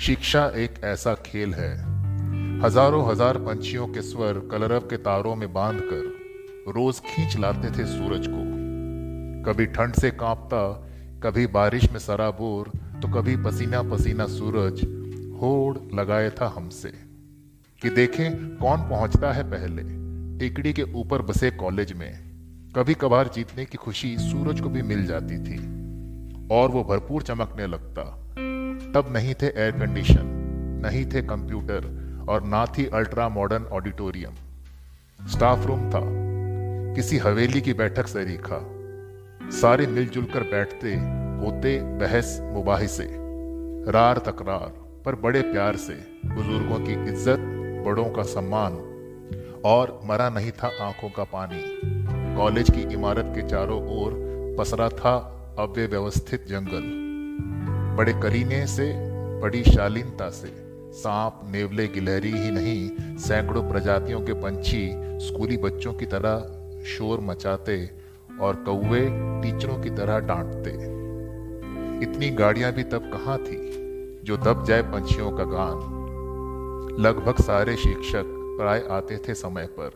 शिक्षा एक ऐसा खेल है। हज़ारों हज़ार पंछियों के स्वर कलरव के तारों में बांधकर रोज खींच लाते थे सूरज को। कभी ठंड से कांपता, कभी बारिश में सराबोर तो कभी पसीना पसीना सूरज होड़ लगाए था हमसे। कि देखें कौन पहुँचता है पहले, टिकड़ी के ऊपर बसे कॉलेज में। कभी कभार जीतने की खुशी सूरज को भी मिल जाती थी, और वो भरपूर चमकने लगता। तब नहीं थे एयर कंडीशन नहीं थे कंप्यूटर और ना थी ultra modern auditorium staff room था. किसी हवेली की बैठक सरीखा सारे मिलजुल कर बैठते, होते, बहस मुबाहिसे रार तकरार, पर बड़े प्यार से. बुज़ुर्गों की इज़्ज़त, बड़ों का सम्मान. और मरा नहीं था आँखों का पानी. कॉलेज की इमारत के चारों ओर पसरा था अव्यवस्थित जंगल. बड़े करीने से, बड़ी शालीनता से। सांप, नेवले, गिलहरी ही नहीं, सैकड़ों प्रजातियों के पंछी स्कूली बच्चों की तरह शोर मचाते और कौवे टीचरों की तरह डांटते। इतनी गाड़ियाँ भी तब कहाँ थी, जो दब जाए पंछियों का गान? लगभग सारे शिक्षक प्राय आते थे समय पर,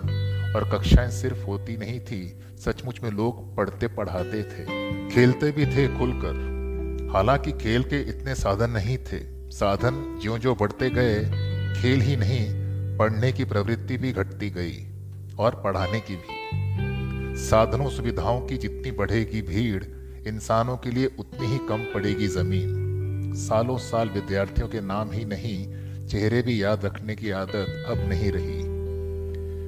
और कक्षाएँ सिर्फ़ होती नहीं थी, सचमुच में लोग पढ़ते पढ़ाते थे। खेलते भी थे खुलकर हालाँकि खेल के इतने साधन नहीं थे। साधन ज्यो ज्यो बढ़ते गए, खेल ही नहीं, पढ़ने की प्रवृत्ति भी घटती गई और पढ़ाने की भी। साधनों सुविधाओं की जितनी बढ़ेगी भीड़, इंसानों के लिए उतनी ही कम पड़ेगी ज़मीन। सालों साल विद्यार्थियों के नाम ही नहीं, चेहरे भी याद रखने की आदत अब नहीं रही।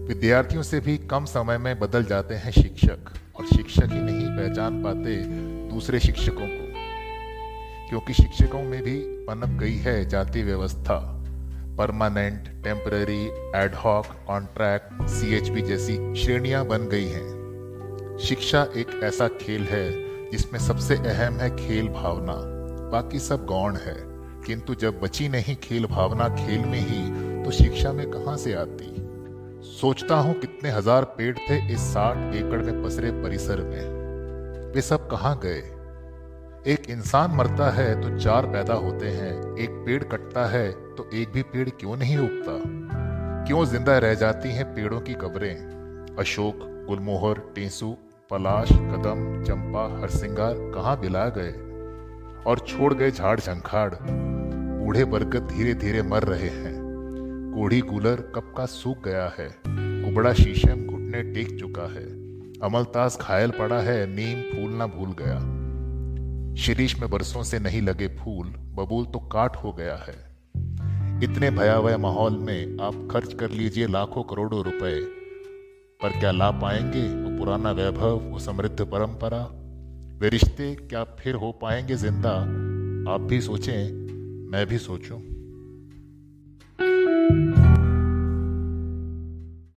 विद्यार्थियों से भी कम समय में बदल जाते हैं शिक्षक और शिक्षक ही नहीं पहचान पाते दूसरे शिक्षकों को। क्योंकि शिक्षकों में भी पनप गई है जाति व्यवस्था। Permanent temporary ad hoc contract CHP जैसी श्रेणियाँ बन गई हैं। शिक्षा एक ऐसा खेल है जिसमें सबसे अहम है खेल भावना। बाकी सब गौण है, किंतु जब बची नहीं खेल भावना खेल में ही तो शिक्षा में कहाँ से आती? सोचता हूँ कितने हज़ार पेड़ थे इस साठ एकड़ में पसरे परिसर में। वे सब कहाँ गए? एक इंसान मरता है तो चार पैदा होते हैं, एक पेड़ कटता है तो एक भी पेड़ क्यों नहीं उगता? क्यों ज़िंदा रह जाती हैं पेड़ों की कब्रें? अशोक, गुलमोहर, टेंसू, पलाश, कदम, चंपा, हरसिंगार कहाँ बिला गए? और छोड़ गए झाड़ झंखाड़। बूढ़े बरगद धीरे धीरे मर रहे हैं। कोढ़ी कूलर कब का सूख गया है? कुबड़ा शीशम घुटने टेक चुका है। अमलतास घायल पड़ा है, नीम फूल ना भूल गया। शिरीष में बरसों से नहीं लगे फूल, बबूल तो काट हो गया है। इतने भयावह माहौल में आप खर्च कर लीजिए लाखों करोड़ों रुपए। पर क्या ला पाएँगे वो पुराना वैभव, वो समृद्ध परंपरा? वे रिश्ते क्या फिर हो पाएँगे ज़िंदा? आप भी सोचें, मैं भी सोचूं।